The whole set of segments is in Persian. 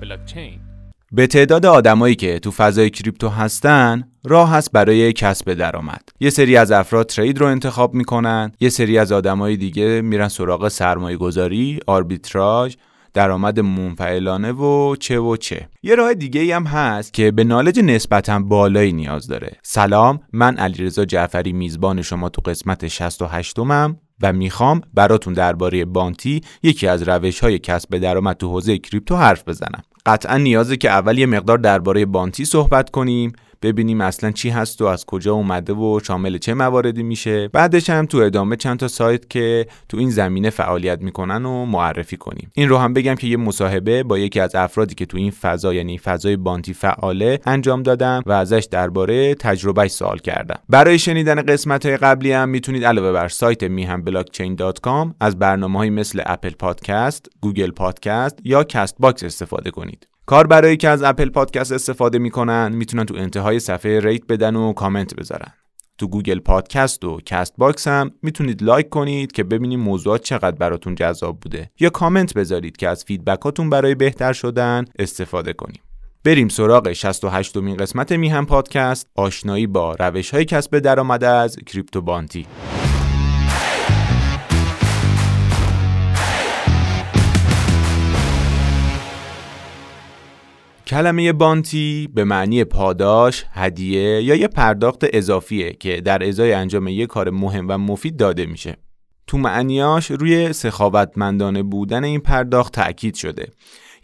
بلاکچین به تعداد آدمایی که تو فضای کریپتو هستن راه هست برای کسب درآمد. یه سری از افراد ترید رو انتخاب می‌کنن یه سری از آدمای دیگه میرن سراغ سرمایه گذاری آربیتراژ درآمد منفعلانه و چه و چه. یه راه دیگه هم هست که به نالج نسبتا بالایی نیاز داره. سلام من علیرضا جعفری میزبان شما تو قسمت 68 م و می‌خوام براتون درباره بانتی یکی از روش های کسب درآمد تو حوزه کریپتو حرف بزنم. قطعا نیازه که اول یه مقدار درباره بانتی صحبت کنیم. ببینیم اصلا چی هست و از کجا اومده و شامل چه مواردی میشه. بعدش هم تو ادامه چند تا سایت که تو این زمینه فعالیت می‌کنن و معرفی کنیم. این رو هم بگم که یه مصاحبه با یکی از افرادی که تو این فضا یعنی فضای bounty فعاله انجام دادم و ازش درباره تجربهش سوال کردم. برای شنیدن قسمت های قبلی هم می‌تونید علاوه بر سایت میهم از برنامه های مثل اپل پادکست، گوگل پادکست یا کست باکس استفاده کنید. برای که از اپل پادکست استفاده می‌کنن می‌تونن تو انتهای صفحه rate بدن و کامنت بذارن. تو گوگل پادکست و کست باکس هم می‌تونید لایک کنید که ببینید موضوعات چقدر براتون جذاب بوده. یا کامنت بذارید که از feedback اتون برای بهتر شدن استفاده کنیم. بریم سراغ 68 مین قسمت میهم پادکست. آشنایی با روش های کسب درآمد از crypto bounty کلمه bounty به معنی پاداش، هدیه یا یه پرداخت اضافیه که در ازای انجام یه کار مهم و مفید داده میشه. تو معنیاش روی سخاوتمندانه بودن این پرداخت تأکید شده.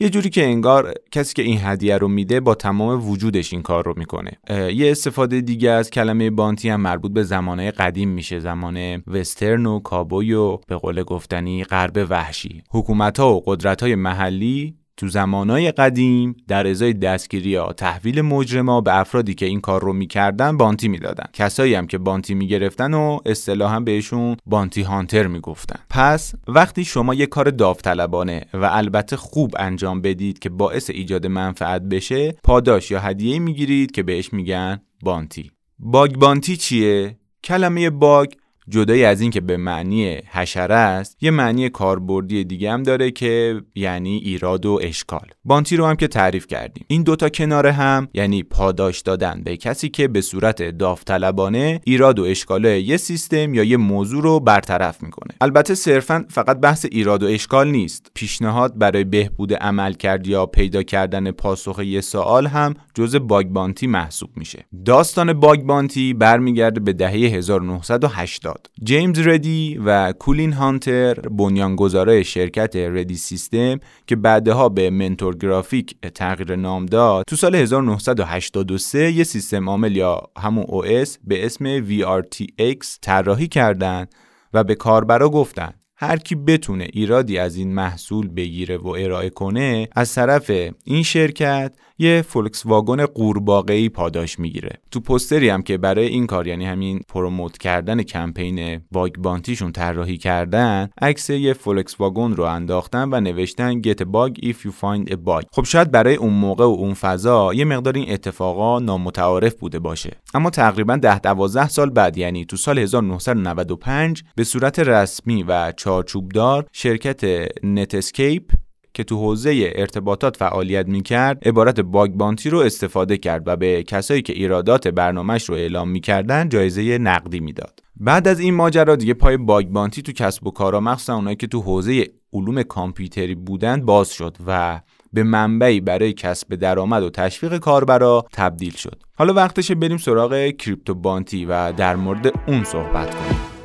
یه جوری که انگار کسی که این هدیه رو میده با تمام وجودش این کار رو می‌کنه یه استفاده دیگه از کلمه بانتی هم مربوط به زمانه قدیم میشه زمان وسترن و کابوی و به قول گفتنی غرب وحشی حکومت ها و قدرت های محلی تو زمانای قدیم در ازای دستگیری یا تحویل مجرما به افرادی که این کار رو می‌کردن بانتی می‌دادن. کسایی هم که بانتی می‌گرفتن و اصطلاحا بهشون بانتی هانتر می‌گفتن. پس وقتی شما یه کار داوطلبانه و البته خوب انجام بدید که باعث ایجاد منفعت بشه پاداش یا هدیه می‌گیرید که بهش میگن بانتی. باگ بانتی چیه؟ کلمه باگ جدای از این که به معنی حشره است یه معنی کاربردی دیگه هم داره که یعنی ایراد و اشکال. بانتی رو هم که تعریف کردیم. این دوتا کناره هم یعنی پاداش دادن به کسی که به صورت داوطلبانه ایراد و اشکال یه سیستم یا یه موضوع رو برطرف می‌کنه. البته صرفا فقط بحث ایراد و اشکال نیست. پیشنهاد برای بهبود عمل کرد یا پیدا کردن پاسخ یه سوال هم جز باگ بانتی محسوب میشه. داستان باگ بانتی برمیگرده به دهه 1980 جیمز ردی و کولین هانتر بنیانگذارای شرکت ردی سیستم که بعدها به منتور گرافیک تغییر نام داد تو سال 1983 یه سیستم عامل یا همون OS به اسم VRTX طراحی کردند و به کاربرا گفتن. هر کی بتونه ایرادی از این محصول بگیره و ارائه کنه از طرف این شرکت یه فولکس واگن قورباغه‌ای پاداش می‌گیره. تو پوستری هم که برای این کار یعنی همین promote کردن کمپین bug bounty شون طراحی کردن عکس یه فولکس واگن رو انداختن و نوشتن get a bug if you find a bug. خب شاید برای اون موقع و اون فضا یه مقدار این اتفاقا نامتعارف بوده باشه. اما تقریبا 10 12 سال بعد یعنی تو سال 1995 به صورت رسمی و چارچوبدار شرکت نتسکیپ که تو حوزه ارتباطات فعالیت می‌کرد عبارت bug bounty رو استفاده کرد و به کسایی که ایرادات برنامهش رو اعلام می‌کردن جایزه نقدی می‌داد. بعد از این ماجرا دیگه پای bug bounty تو کسب و کارا مخصوصا اونایی که تو حوزه علوم کامپیوتری بودند باز شد و به منبعی برای کسب درآمد و تشویق کاربرا تبدیل شد. حالا وقتشه بریم سراغ کریپتو بانتی و در مورد اون صحبت کنیم.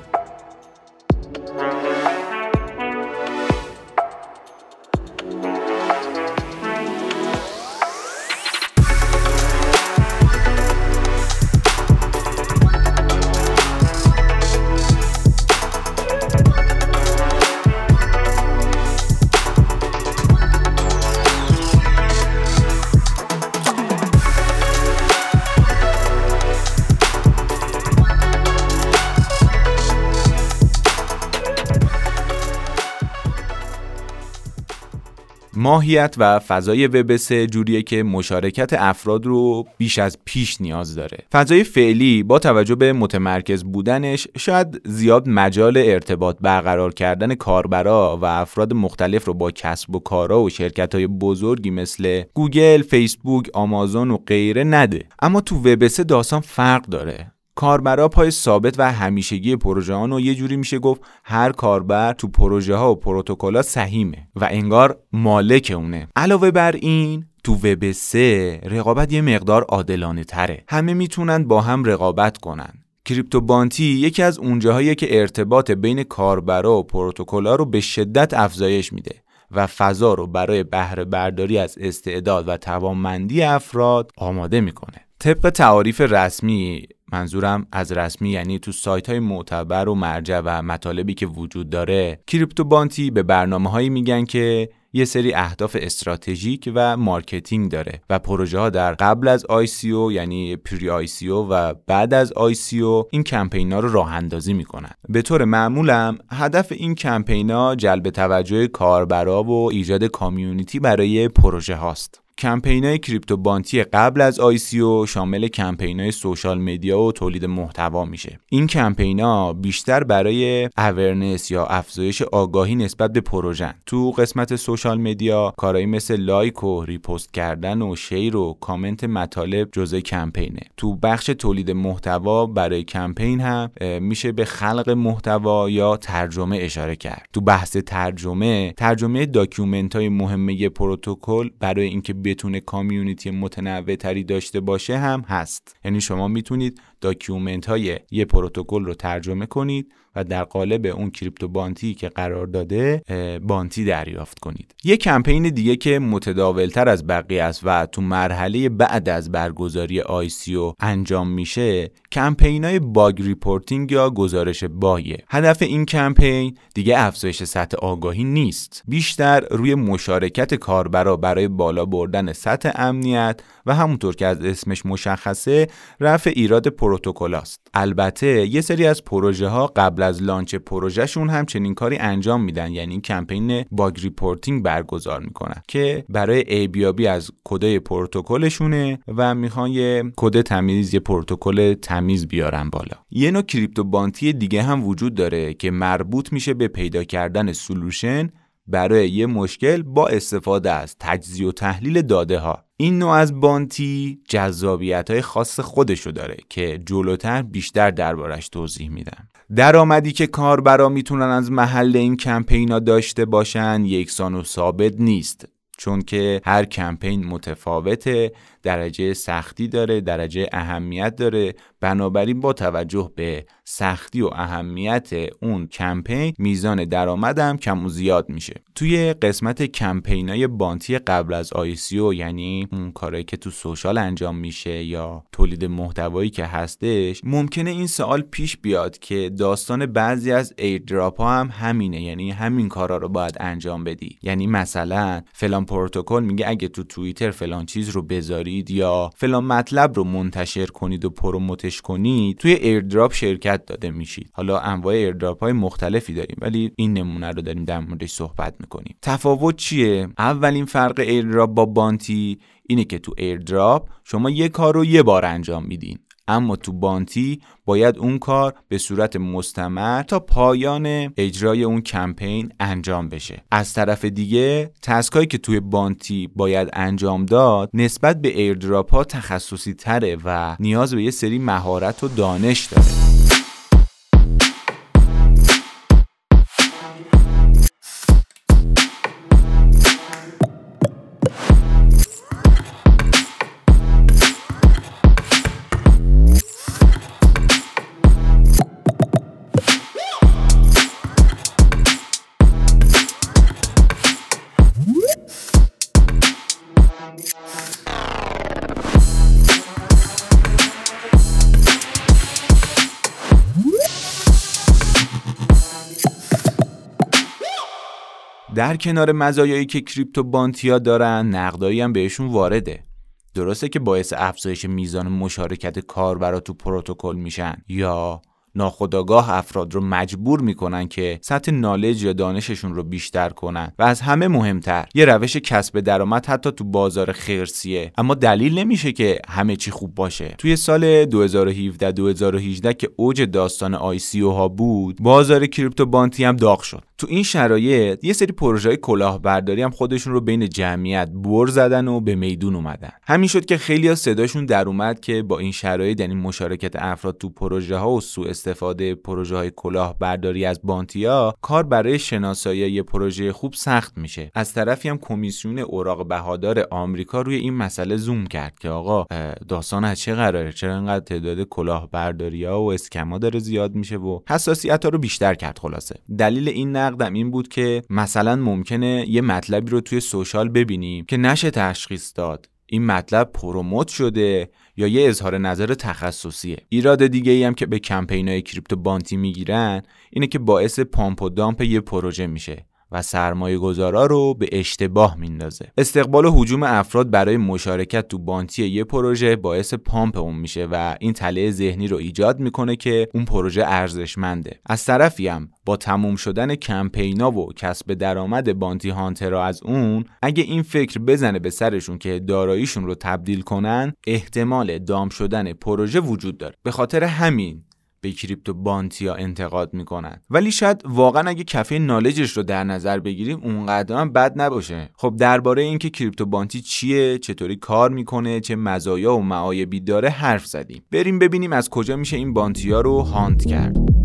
ماهیت و فضای وب 3 جوریه که مشارکت افراد رو بیش از پیش نیاز داره. فضای فعلی با توجه به متمرکز بودنش شاید زیاد مجال ارتباط برقرار کردن کاربرا و افراد مختلف رو با کسب و کارا و شرکت های بزرگی مثل گوگل، فیسبوک، آمازون و غیره نده. اما تو وب 3 داستان فرق داره. کاربرا پای ثابت و همیشگی پروژه و یه جوری میشه گفت هر کاربر تو پروژه ها و پروتکل سهیمه و انگار مالک اونه. علاوه بر این تو وب 3 رقابت یه مقدار عادلانه تره. همه می‌تونن با هم رقابت کنن. crypto bounty یکی از اونجاهایی که ارتباط بین کاربرا و پروتکل‌ها رو به شدت افزایش میده و فضا رو برای بهره برداری از استعداد و توانمندی افراد آماده می‌کنه. طبق تعاریف رسمی منظورم از رسمی یعنی تو سایت های معتبر و مرجع و مطالبی که وجود داره crypto bounty به برنامه هایی میگن که یه سری اهداف استراتژیک و marketing داره و پروژه ها در قبل از ICO یعنی pre ICO و بعد از ICO این کمپینا رو راه اندازی می‌کنن. به طور معمولم هدف این کمپینا جلب توجه کاربرا و ایجاد community برای پروژه هاست. کمپین های crypto bounty قبل از ICO شامل کمپین های social media و تولید محتوا میشه. این کمپین ها بیشتر برای awareness یا افزایش آگاهی نسبت به پروژن. تو قسمت social media کارهایی مثل لایک و repost کردن و share و کامنت مطالب جزء کمپینه. تو بخش تولید محتوا برای کمپین هم میشه به خلق محتوا یا ترجمه اشاره کرد. تو بحث ترجمه ترجمه document های مهمه پروتکل برای اینکه بتونه community متنوع تری داشته باشه هم هست. یعنی شما می‌تونید document های یه پروتکل رو ترجمه کنید و در قالب اون crypto bounty که قرار داده bounty دریافت کنید. یه کمپین دیگه که متداولتر از بقیه است و تو مرحله بعد از برگزاری ICO انجام میشه کمپین های bug reporting یا گزارش باگه. هدف این کمپین دیگه افزایش سطح آگاهی نیست. بیشتر روی مشارکت کاربرا برای بالا بردن سطح امنیت و همونطور که از اسمش مشخصه رفع ایراد پروتکل است البته یه سری از پروژه ها قبل از launch پروژهشون هم چنین کاری انجام میدن یعنی کمپین bug reporting برگزار می‌کنن که برای عیب‌یابی از کدای پروتکلشونه و می‌خوان یه کد تمیز یه پروتکل تمیز بیارن بالا. یه نوع crypto bounty دیگه هم وجود داره که مربوط میشه به پیدا کردن solution برای یه مشکل با استفاده از تجزیه و تحلیل داده ها این نوع از bounty جذابیت های خاص خودشو داره که جلوتر بیشتر دربارش توضیح میدم. درآمدی که کاربرا می‌تونن از محل این کمپینا داشته باشن یکسان و ثابت نیست چون که هر کمپین متفاوته درجه سختی داره درجه اهمیت داره بنابراین با توجه به سختی و اهمیت اون کمپین میزان درآمدم کم و زیاد میشه. توی قسمت کمپینای bounty قبل از ICO یعنی اون کارهایی که تو social انجام میشه یا تولید محتوایی که هستش ممکنه این سوال پیش بیاد که داستان بعضی از airdrop ها هم همینه یعنی همین کارا رو باید انجام بدی. یعنی مثلا فلان پروتکل میگه اگه تو توییتر فلان چیز رو بذارید یا فلان مطلب رو منتشر کنید و promote ش کنید توی airdrop شرکت داده میشید. حالا انواع airdrop های مختلفی داریم ولی این نمونه رو داریم در موردش صحبت می‌کنیم. تفاوت چیه؟ اولین فرق airdrop با bounty اینه که تو airdrop شما یه کار رو یه بار انجام میدین. اما تو bounty باید اون کار به صورت مستمر تا پایان اجرای اون کمپین انجام بشه. از طرف دیگه task ایی که توی bounty باید انجام داد نسبت به airdrop ها تخصصی تره و نیاز به یه سری مهارت و دانش داره. کنار مزایایی که کریپتو بانتیا دارن نقدایی هم بهشون وارده. درسته که باعث افزایش میزان مشارکت کاربرا تو پروتکل میشن یا ناخداگاه افراد رو مجبور می‌کنن که سطح نالج یا دانششون رو بیشتر کنن. و از همه مهمتر یه روش کسب درآمد حتی تو بازار خرسیه. اما دلیل نمیشه که همه چی خوب باشه. توی سال 2017 2018 که اوج داستان آی سی ها بود بازار کریپتو بانتی هم داغ شد. تو این شرایط یه سری پروژه های کلاهبرداری هم خودشون رو بین جمعیت بر زدن و به میدون اومدن. همین شد که خیلی ها صداشون در اومد که با این شرایط یعنی مشارکت افراد تو پروژه ها و سوء استفاده پروژه های کلاهبرداری از بانتیا کار برای شناسایی یه پروژه خوب سخت میشه. از طرفی هم کمیسیون اوراق بهادار آمریکا روی این مسئله زوم کرد که آقا داستان از چه قراره؟ چرا انقدر تعداد کلاهبرداری ها و اسکما داره زیاد میشه و حساسیت ها رو بیشتر کرد خلاصه. دلیل این نقدم این بود که مثلا ممکنه یه مطلبی رو توی سوشال ببینیم که نشه تشخیص داد. این مطلب پروموت شده یا یه اظهار نظر تخصصیه. ایراد دیگه ای هم که به کمپین های کریپتو بانتی می‌گیرن اینه که باعث پامپ و دامپ یه پروژه میشه. و سرمایه گذارا رو به اشتباه میندازه. استقبال و حجوم افراد برای مشارکت تو بانتی یه پروژه باعث پامپ اون میشه و این تله ذهنی رو ایجاد می‌کنه که اون پروژه ارزشمنده. از طرفی هم با تموم شدن کمپینا و کسب درآمد بانتی هانترها از اون اگه این فکر بزنه به سرشون که داراییشون رو تبدیل کنن احتمال دام شدن پروژه وجود داره. به خاطر همین به کریپتو بانتیا انتقاد می‌کنن ولی شاید واقعا اگه کفه نالجش رو در نظر بگیریم اونقدر هم بد نباشه. خب درباره اینکه کریپتو بانتی چیه چطوری کار می‌کنه چه مزایا و معایبی داره حرف زدیم. بریم ببینیم از کجا میشه این بانتیا رو هانت کرد.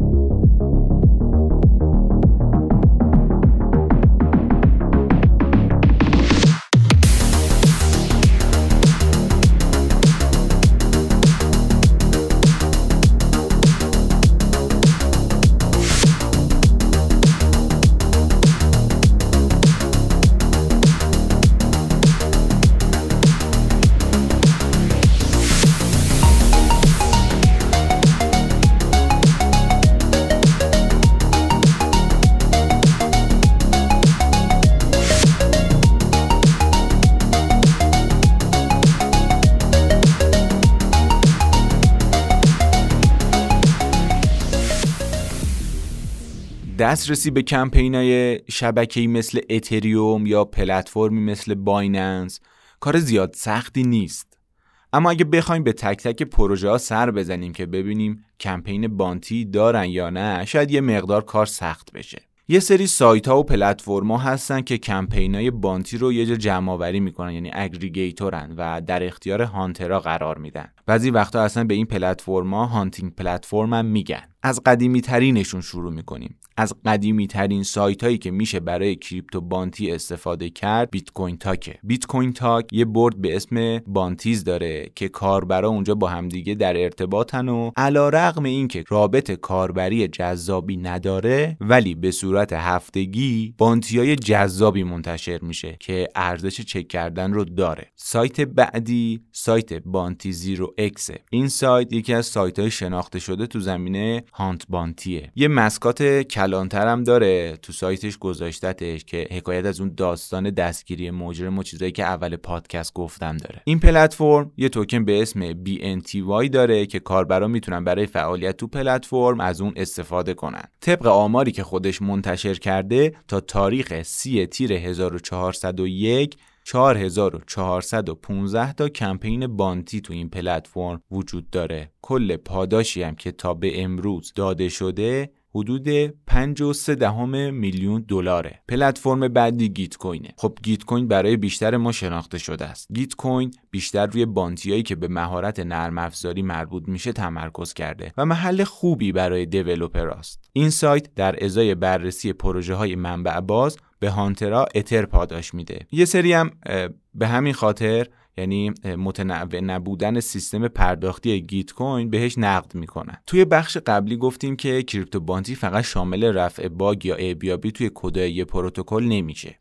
دسترسی به کمپینای شبکه‌ای مثل اتریوم یا پلتفرمی مثل بایننس کار زیاد سختی نیست. اما اگه بخوایم به تک تک پروژه ها سر بزنیم که ببینیم کمپین bounty دارن یا نه شاید یه مقدار کار سخت بشه. یه سری سایت ها و پلتفرم ها هستن که کمپین های bounty رو یه جا جمع آوری می‌کنن یعنی aggregator ن و در اختیار hunter ها قرار میدن. بعضی وقتا اصلا به این پلتفرم ها hunting platform هم میگن. از قدیمی ترینشون شروع می‌کنیم. از قدیمی ترین سایت هایی که میشه برای crypto bounty استفاده کرد بیت کوین تاکه. بیت کوین تاک یه board به اسم bounties داره که کاربرا اونجا با همدیگه در ارتباطن و علا رقم این که رابط کاربری جذابی نداره ولی به صورت هفتگی بانتی های جذابی منتشر میشه که ارزش چک کردن رو داره. سایت بعدی سایت بانتی زیرو اکسه این سایت یکی از سایت های شناخته شده تو زمینه هانت بانتیه یه مسکات کلانتر هم داره تو سایتش گذاشتتش که حکایت از اون داستان دستگیری مجرم و چیزایی که اول پادکست گفتم داره. این پلتفرم یه توکن به اسم BNTY داره که کاربرا می‌تونن برای فعالیت تو پلتفرم از اون استفاده کنن. طبق آماری که خودش منتشر کرده تا تاریخ 3 تیر 1401 4415 تا کمپین بانتی تو این پلتفرم وجود داره. کل پاداشی هم که تا به امروز داده شده حدود 5.3 دهم میلیون دلاره. پلتفرم بعدی گیت کوینه خب گیت کوین برای بیشتر ما شناخته شده است. گیت کوین بیشتر روی بانتیایی که به مهارت نرم افزاری مربوط میشه تمرکز کرده و محل خوبی برای است. این سایت در ازای بررسی پروژه های منبع باز به هانترا اتر پاداش میده. یه سری هم به همین خاطر یعنی متنوع نبودن سیستم پرداختی Gitcoin بهش نقد می‌کنن. توی بخش قبلی گفتیم که کریپتو bounty فقط شامل رفع باگ یا عیب‌یابی توی کدای یه پروتکل نمیشه.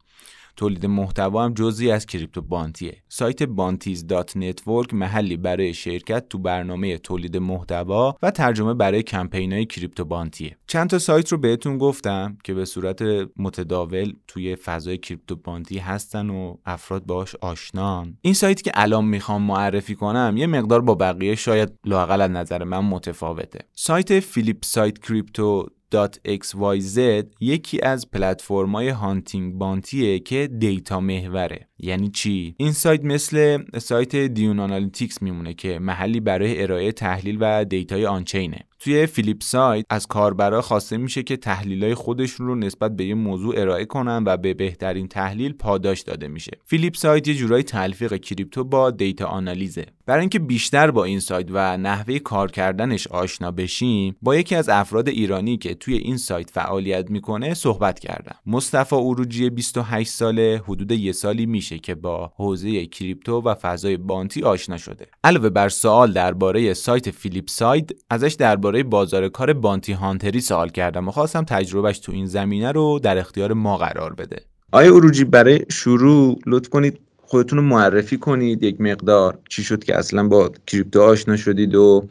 تولید محتوا هم جزئی از کریپتو bounty ه سایت bounties dot network محلی برای شرکت تو برنامه تولید محتوا و ترجمه برای کمپین های کریپتو bounty ه چند تا سایت رو بهتون گفتم که به صورت متداول توی فضای کریپتو bounty هستن و افراد باش آشنان. این سایتی که الان می‌خوام معرفی کنم یه مقدار با بقیه شاید لااقل از نظر من متفاوته. سایت Flipside Crypto .xyz یکی از پلتفرم‌های hunting bounty ه که دیتا محوره. یعنی چی؟ این سایت مثل سایت Dune Analytics میمونه که محلی برای ارائه تحلیل و دیتای on-chain ه. توی Flipside از کاربرا خواسته میشه که تحلیلای خودشون رو نسبت به یه موضوع ارائه کنن و به بهترین تحلیل پاداش داده میشه. Flipside یه جورایی تلفیق کریپتو با دیتا آنالیزه. برای اینکه بیشتر با این سایت و نحوه کار کردنش آشنا بشیم با یکی از افراد ایرانی که توی این سایت فعالیت می‌کنه صحبت کردم. مصطفی اروجی 28 ساله حدود یه سالی میشه که با حوزه کریپتو و فضای بانتی آشنا شده. علاوه بر سوال درباره سایت فیلیپ سایت ازش درباره بازار کار بانتی هانتری سوال کردم و خواستم تجربهش تو این زمینه رو در اختیار ما قرار بده. آیا اروجی برای شروع لطف کنید خودتون رو معرفی کنید یک مقدار چی شد که اصلا با کریپتو آشنا شدید و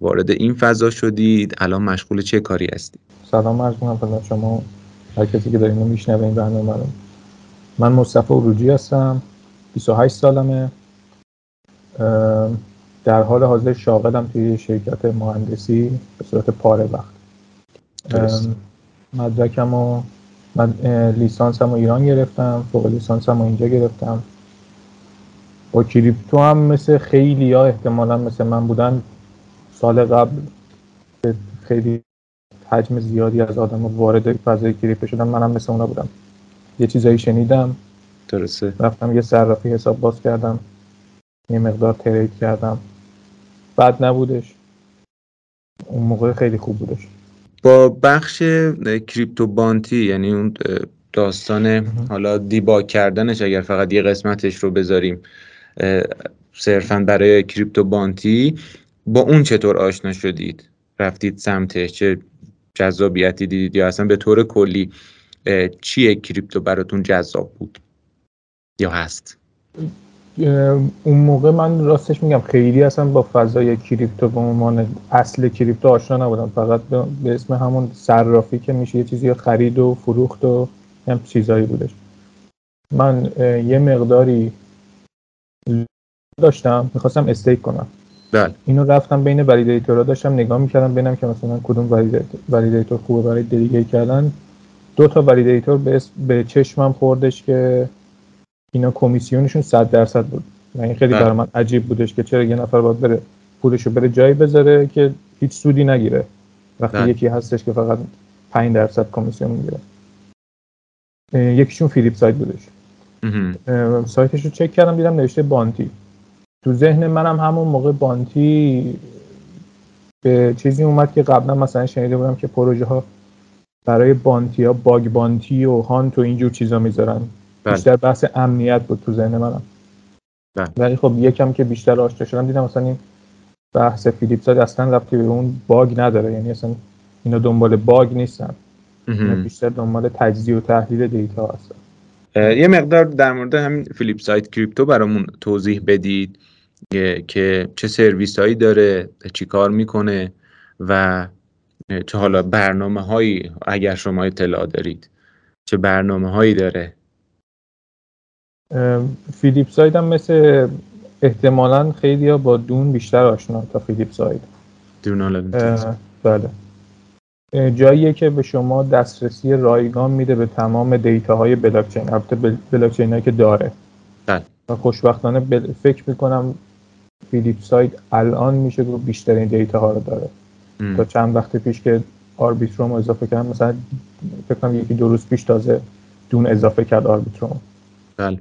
وارد این فضا شدید. الان مشغول چه کاری هستید؟ سلام عرض می‌کنم شما. هر کسی که دارین میشنوه این برنامه رو. من مصطفی اروجی هستم 28 سالمه. در حال حاضر شاغلم توی شرکت مهندسی به صورت پاره وقت. مدرکم و من لیسانسم رو ایران گرفتم فوق لیسانسم رو اینجا گرفتم. با کریپتو هم مثل خیلی ها احتمالا مثل من بودن سال قبل. خیلی حجم زیادی از آدم وارد فضای کریپتو شدن منم مثل اونا بودم. یه چیزایی شنیدم. درسته. رفتم یه صرافی حساب باز کردم. یه مقدار ترید کردم. بد نبودش. اون موقع خیلی خوب بودش. با بخش کریپتو بانتی یعنی اون داستان حالا دیبا کردنش اگر فقط یه قسمتش رو بذاریم صرفا برای کریپتو بانتی با اون چطور آشنا شدید؟ رفتید سمتش؟ چه جذابیتی دیدید؟ یا اصلا به طور کلی چیه کریپتو براتون جذاب بود؟ یا هست؟ اون موقع من راستش میگم خیلی اصلا با فضای کریپتو به عنوان اصل کریپتو آشنا نبودم. فقط به اسم همون صرافی که میشه یه چیزی خرید و فروخت و هم چیزایی بودش. من یه مقداری داشتم می‌خواستم استیک کنم. بله. اینو رفتم بین ولیدیتورها داشتم نگاه می‌کردم ببینم که مثلا کدوم ولیدیتور خوبه برای دلیگیت کردن. دو تا ولیدیتور به, به چشمم خوردش که اینا کمیسیونشون 100 درصد بود و این خیلی بله. برای من عجیب بودش که چرا یه نفر باید بره پولشو بره جایی بذاره که هیچ سودی نگیره وقتی بله. یکی هستش که فقط 5 درصد کمیسیون می‌گیره یکیشون فیلیپ سایت بودش سایتش رو چک کردم دیدم نوشته بانتی تو ذهن منم همون موقع بانتی به چیزی اومد که قبلا مثلا شنیده بودم که پروژه ها برای بانتی ها باگ بانتی و هانت و اینجور چیزا می‌ذارن. بیشتر بحث امنیت بود تو ذهن منم. بله. ولی خب یکم که بیشتر آشنا شدم دیدم مثلا این بحث Flipside اصلا ربطی به اون باگ نداره. یعنی اصلا اینا دنبال باگ نیستن. بیشتر دنبال تجزیه و تحلیل دیتا هستن. یه مقدار در مورد همین Flipside Crypto برامون توضیح بدید که چه سرویس هایی داره چی کار می‌کنه و چه حالا برنامه هایی اگر شما اطلاع دارید چه برنامه هایی داره. Flipside هم مثل احتمالا خیلی ها با Dune بیشتر آشنا تا Flipside Dune بله. جاییه که به شما دسترسی رایگان میده به تمام دیتاهای بلاکچین البته بلاکچین هایی که داره. بله. و خوشبختانه فکر می‌کنم Flipside الان میشه گفت بیشترین دیتا ها رو داره. ام. تا چند وقت پیش که Arbitrum اضافه کردن مثلا فکر کنم یکی دو روز پیش تازه Dune اضافه کرد Arbitrum. بله.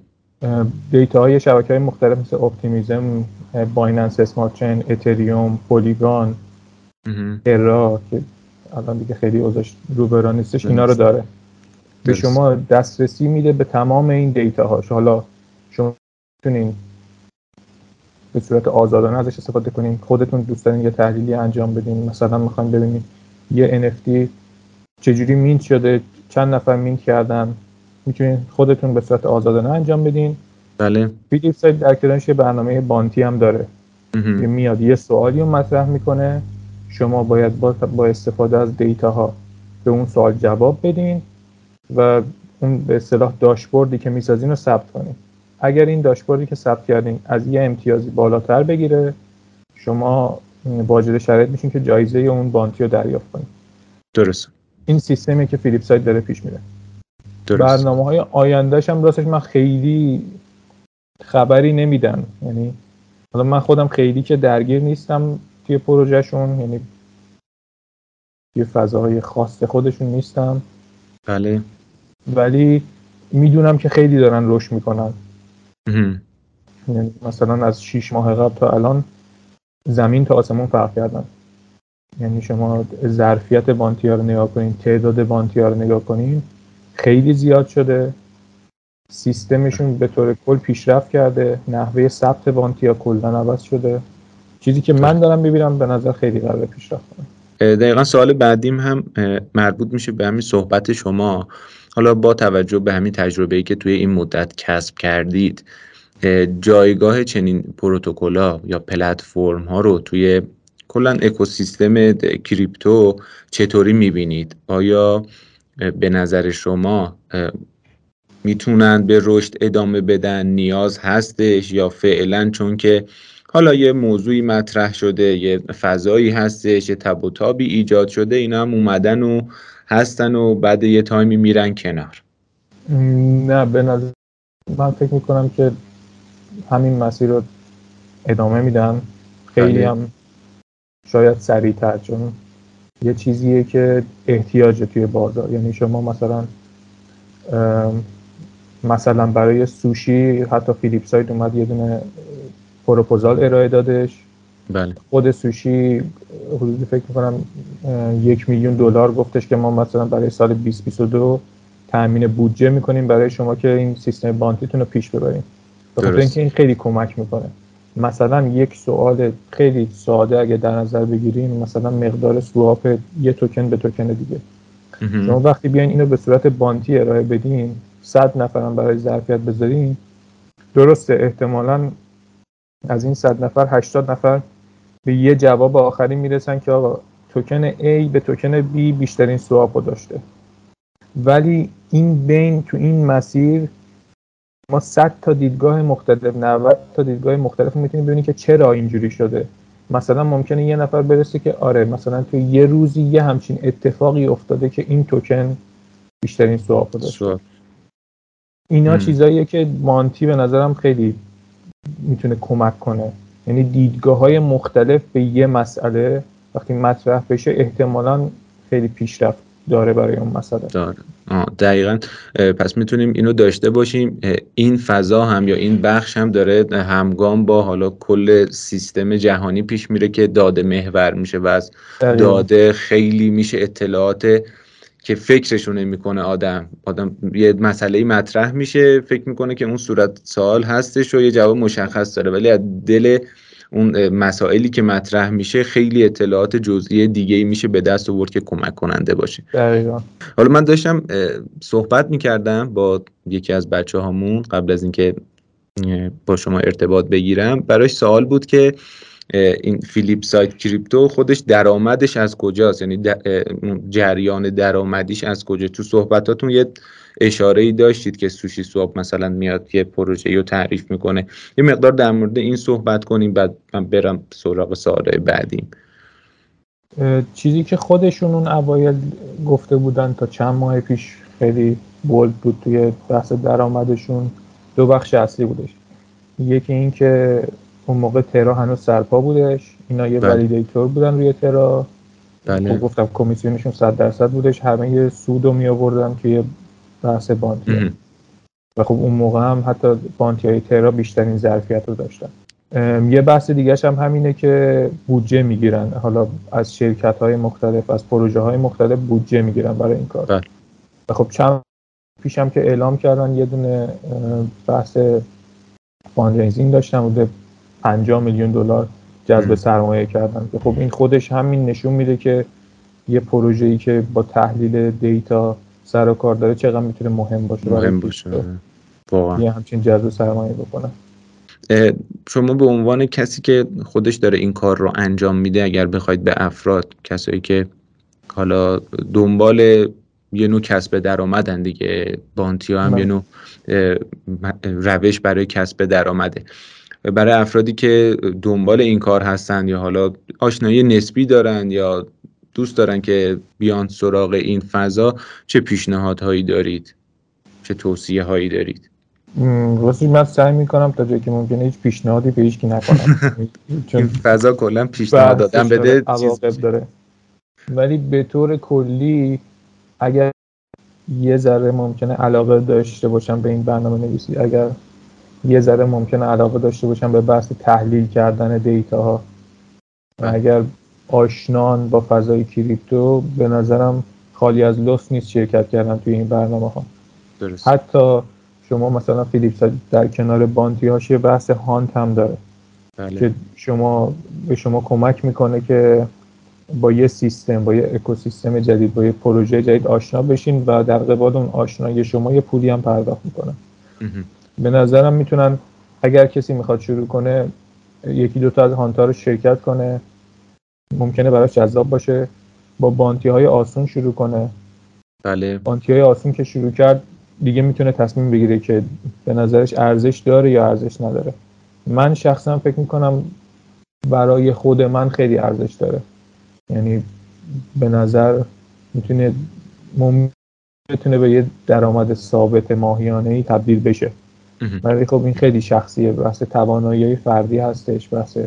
دیتا های شبکه های مختلف مثل Optimism Binance Smart Chain اتریوم Polygon Terra که الان دیگه خیلی اوضاعش رو نیستش اینا رو داره. به شما دسترسی میده به تمام این دیتا هاش حالا شما می‌تونین به صورت آزادانه ازش استفاده کنین. خودتون دوست دارین یه تحلیلی انجام بدین. مثلا می‌خواین ببینید یه NFT چجوری mint شده چند نفر mint کردن. می‌تونین خودتون به صورت آزادانه انجام بدین. بله. Flipside در کنارش یه برنامه bounty هم داره. که میاد یه سوالی رو مطرح می‌کنه. شما باید با, با استفاده از دیتا ها به اون سوال جواب بدین و اون به اصطلاح داشبوردی که می‌سازین رو ثبت کنین. اگر این داشبوردی که ثبت کردین از یه امتیازی بالاتر بگیره شما واجد شرایط میشین که جایزه اون بانتی رو دریافت کنید درست. این سیستمی که فیلیپ سایت داره پیش میره. برنامه های آیندهش هم راستش من خیلی خبری نمیدن یعنی حالا من خودم خیلی که درگیر نیستم توی پروژهشون یعنی توی فضاهای خاص خودشون نیستم. بله. ولی می‌دونم که خیلی دارن رشد می‌کنن. یعنی مثلا از 6 ماه قبل تا الان زمین تا آسمون فرق کردن. یعنی شما ظرفیت بانتی ها رو نگاه کنین تعداد بانتی ها رو نگاه کنین خیلی زیاد شده. سیستمشون به طور کل پیشرفت کرده. نحوه ثبت بانتی کلا عوض شده. چیزی که من دارم می‌بینم به نظر خیلی قرار پیشرفت کنه. دقیقا سوال بعدیم هم مربوط میشه به همین صحبت شما. حالا با توجه به همین تجربه‌ای که توی این مدت کسب کردید جایگاه چنین پروتکل‌ها یا پلتفرم ها رو توی کلا اکوسیستم کریپتو چطوری می‌بینید؟ آیا به نظر شما می‌تونن به رشد ادامه بدن؟ نیاز هستش یا فعلا؟ چون که حالا یه موضوعی مطرح شده یه فضایی هستش یه تب و تابی ایجاد شده اینا هم اومدن و هستن و بعد یه تایمی میرن کنار. نه به نظر من فکر می‌کنم که همین مسیر رو ادامه میدن. خیلی بله. هم شاید سریعتر چون یه چیزیه که احتیاجه توی بازار. یعنی شما مثلا مثلا برای سوشی حتی فیلیپ سایت اومد یه دونه پروپوزال ارائه دادش. بله. خود سوشی حدودی فکر می‌کنم یک میلیون دلار گفتش که ما مثلا برای سال 2022 تامین بودجه می‌کنیم برای شما که این سیستم بانکیتون رو پیش ببریم. بخاطر اینکه این خیلی کمک می‌کنه. مثلا یک سوال خیلی ساده اگه در نظر بگیریم مثلا مقدار سواپ یه توکن به توکن دیگه. شما وقتی بیاین اینو به صورت بانتی ارائه بدین صد نفرم برای ظرفیت بذارین درسته احتمالا از این صد نفر 80 نفر به یه جواب آخری می‌رسن که آقا توکن A به توکن B بیشترین سواپ داشته. ولی این بین تو این مسیر ما 100 تا دیدگاه مختلف 90 تا دیدگاه مختلف می‌تونیم ببینیم که چرا اینجوری شده. مثلا ممکنه یه نفر برسه که آره مثلا تو یه روزی یه همچین اتفاقی افتاده که این توکن بیشترین سواب داشته اینا چیزاییه که مانتی به نظرم خیلی می‌تونه کمک کنه. یعنی دیدگاه های مختلف به یه مسئله وقتی مطرح بشه احتمالا خیلی پیشرفت داره برای اون مسئله. داره. دقیقا. پس می‌تونیم اینو داشته باشیم. این فضا هم یا این بخش هم داره همگام با حالا کل سیستم جهانی پیش میره که داده محور میشه و از داده خیلی میشه اطلاعات که فکرشو نمی‌کنه آدم. آدم یه مسئله مطرح میشه فکر می‌کنه که اون صورت سوال هستش و یه جواب مشخص داره. ولی از دل اون مسائلی که مطرح میشه خیلی اطلاعات جزئی دیگه ای میشه به دست آورد که کمک کننده باشه. دقیقا. حالا من داشتم صحبت می‌کردم با یکی از بچه هامون قبل از اینکه با شما ارتباط بگیرم. براش سوال بود که این فیلیپ سایت کریپتو خودش درآمدش از کجاست؟ یعنی جریان درآمدیش از کجا تو صحبتاتون یه اشاره ای داشتید که سوشی سواب مثلا میاد یه پروژه رو تعریف می‌کنه. یه مقدار در مورد این صحبت کنیم بعد من برم سراغ سوال بعدیم. چیزی که خودشون اون اوایل گفته بودن تا چند ماه پیش خیلی بولد بود توی بحث درآمدشون دو بخش اصلی بودش. یکی این که اون موقع ترا هنوز سرپا بودش اینا یه ولیدیتور بودن روی ترا. بله. خب گفتم کمیسیونشون 100 درصد بودش. همه یه سود رو می آوردن که یه بحث بانتی و خب اون موقع هم حتی بانتی های ترا بیشترین ظرفیت رو داشتن. یه بحث دیگه هم همینه که بودجه می‌گیرن. حالا از شرکت های مختلف از پروژه های مختلف بودجه می‌گیرن برای این کار. بله. و خب چند پیشم که اعلام کردن یه دونه بحث fundraising داشتن بوده 50 میلیون دلار جذب سرمایه کردن. که خب این خودش همین نشون میده که یه پروژه‌ای که با تحلیل دیتا سر و کار داره چقدر می‌تونه مهم باشه مهم باشه. واقعا. یه همچین جذب سرمایه بکنه. شما به عنوان کسی که خودش داره این کار رو انجام میده اگر بخواید به افراد کسایی که حالا دنبال یه نوع کسب درآمدن دیگه بانتی هم یه بله. نوع روش برای کسب درآمده. برای افرادی که دنبال این کار هستن یا حالا آشنایی نسبی دارن یا دوست دارن که بیان سراغ این فضا چه پیشنهادهایی دارید؟ چه توصیه هایی دارید راستی من سعی می‌کنم تا جایی که ممکنه هیچ پیشنهادی به هیچ نکنم. چون فضا کلا پیشنهاد دادن بده داره ولی به طور کلی اگر یه ذره ممکنه علاقه داشته باشم به این برنامه نویسی اگر یه ذره ممکنه علاقه داشته باشم به بحث تحلیل کردن دیتا ها بله. اگر آشنان با فضای کریپتو به نظرم خالی از لطف نیست شرکت کردن توی این برنامه ها درست. حتی شما مثلا فیلیپس در کنار بانتی هاش یه بحث هانت هم داره. بله. که شما به شما کمک می‌کنه که با یه سیستم با یه اکوسیستم جدید با یه پروژه جدید آشنا بشین و در قبال اون آشنایی شما یه پولی هم پرداخت می‌کنن به نظرم می‌تونن اگر کسی می‌خواد شروع کنه یکی دوتا از هانتا رو شرکت کنه. ممکنه براش جذاب باشه با بانتی های آسون شروع کنه. بله. بانتی های آسون که شروع کرد دیگه می‌تونه تصمیم بگیره که به نظرش ارزش داره یا ارزش نداره. من شخصا فکر می‌کنم برای خود من خیلی ارزش داره. یعنی به نظر می‌تونه می‌تونه به یه درآمد ثابت ماهیانه ای تبدیل بشه. ولی خب این خیلی شخصیه بحث توانایی فردی هستش بحث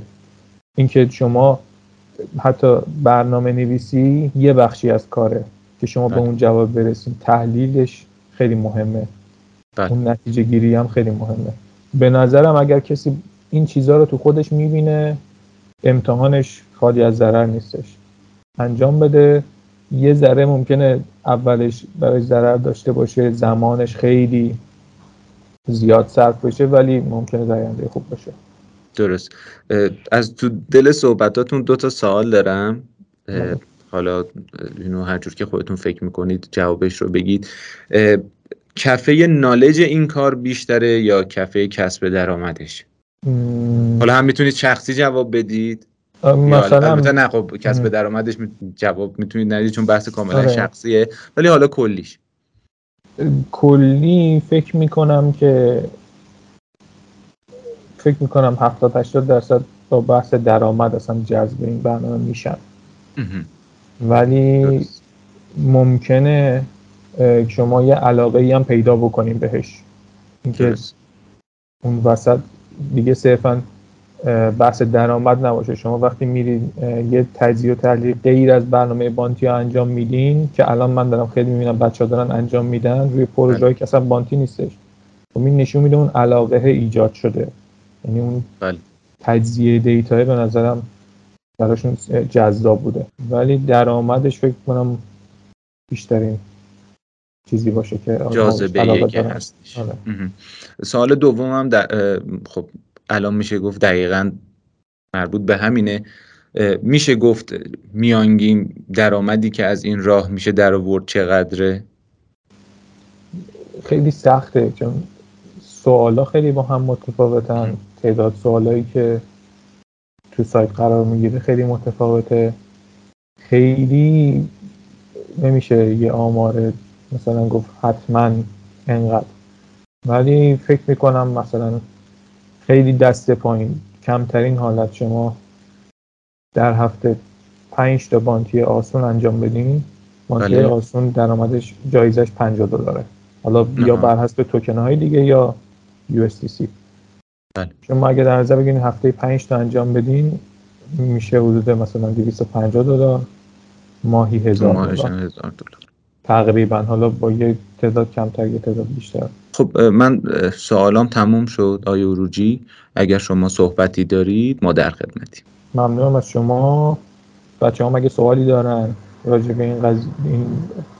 اینکه شما حتی برنامه نویسی یه بخشی از کاره که شما به بله. اون جواب برسید تحلیلش خیلی مهمه. بله. اون نتیجه گیری هم خیلی مهمه. به نظرم اگر کسی این چیزها رو تو خودش می‌بینه امتحانش خالی از ضرر نیستش. انجام بده. یه ذره ممکنه اولش برای ضرر داشته باشه زمانش خیلی زیاد صرف بشه ولی ممکنه در خوب باشه. درست. از تو دل صحبتاتون دو تا سوال دارم. حالا اینو هر جور که خودتون فکر می‌کنید جوابش رو بگید. کفه نالج این کار بیشتره یا کفه کسب درآمدش؟ حالا هم می‌تونید شخصی جواب بدید. مثلا البته نه خب کسب درآمدش جواب می‌تونید ندید چون بحث کاملا آره. شخصیه. ولی حالا کلیش. کلی فکر می‌کنم که فکر می‌کنم 70 80 درصد با بحث درآمد اصلا جذب این برنامه میشن. ولی ممکنه شما یه علاقه ای هم پیدا بکنیم بهش. اینکه اون وسط دیگه صرفا بحث درآمد نباشه. شما وقتی میرید یه تجزیه و تحلیل غیر از برنامه بانتی ها انجام میدین که الان من دارم خیلی می‌بینم بچه ها دارن انجام میدن روی پروژه بله. که اصلا بانتی نیستش. خب این نشون میده اون علاقه ایجاد شده. یعنی اون بله. تجزیه دیتا به نظرم براشون جذاب بوده. ولی درآمدش فکر کنم بیشترین چیزی باشه که جاذبه که هستش. آره. سوال دومم در خب الان میشه گفت دقیقا مربوط به همینه. میشه گفت میانگین درآمدی که از این راه میشه در آورد چقدره؟ خیلی سخته چون سوالا خیلی با هم متفاوتن. تعداد سوالایی که تو سایت قرار می‌گیره خیلی متفاوته. خیلی نمیشه یه آمار مثلا گفت حتما انقدر ولی فکر می‌کنم مثلا خیلی دست پایین. کمترین حالت شما در هفته پنج تا بانتی آسون انجام بدین. بانتی بله. آسون درآمدش جایزش 50 دلاره. حالا یا بر حسب توکن های دیگه یا USDC بله. شما اگه در نظر بگیرین هفته 5 تا انجام بدین میشه حدود مثلا 250 دلار ماهی هزار دلار. تقریبا. حالا با یه تعداد کمتر یه تعداد بیشتر. خب من سوالام تموم شد. آیا اروجی اگر شما صحبتی دارید ما در خدمتیم. ممنونم از شما. بچه هم اگه سوالی دارن راجع به این, قض... این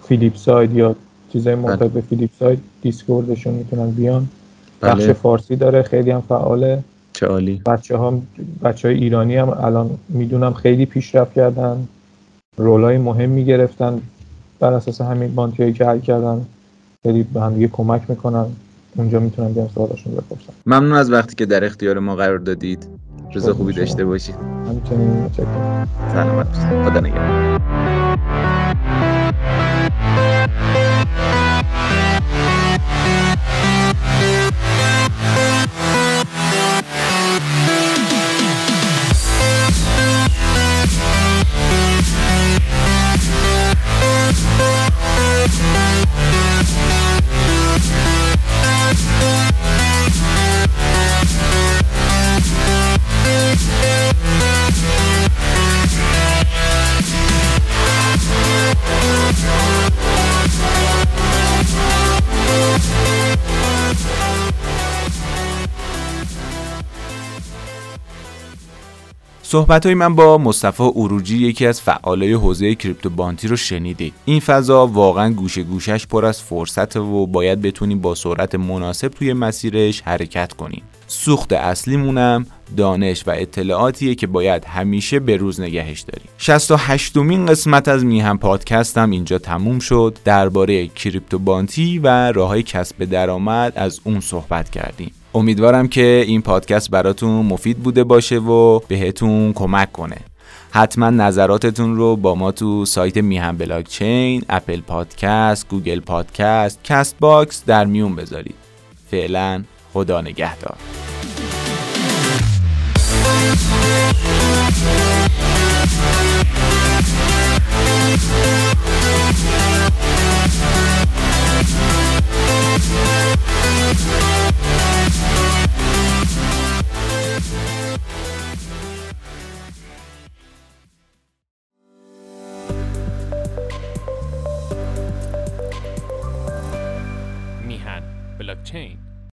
Flipside یا چیزای بله. مرتبط به Flipside Discord شون می‌تونن بیان. بله. بخش فارسی داره خیلی هم فعاله. چه عالی. بچه ها بچه های ایرانی هم الان می‌دونم خیلی پیشرفت کردن. role ای مهم می‌گرفتن بر اساس همین bounty که حل کردن. خیلی به هم دیگه کمک می‌کنن. اونجا می‌تونن بیان سوالاشون بپرسن ممنون از وقتی که در اختیار ما قرار دادید. روز خوبی داشته باشید. همچنین سلامت خدا نگهدار. صحبت های من با مصطفی اروجی یکی از فعالای حوزه کریپتو بانتی رو شنیدید. این فضا واقعا گوشه گوشش پر از فرصت و باید بتونیم با سرعت مناسب توی مسیرش حرکت کنیم. سوخت اصلیمونم دانش و اطلاعاتیه که باید همیشه به روز نگهش داریم. 68 مین قسمت از میهم پادکستم اینجا تموم شد. درباره کریپتو بانتی و راههای کسب درآمد از اون صحبت کردیم. امیدوارم که این پادکست براتون مفید بوده باشه و بهتون کمک کنه حتما نظراتتون رو با ما تو سایت میهن بلاکچین، Apple Podcast، Google Podcast، Castbox در میون بذارید. فعلا خدا نگهدار. blockchain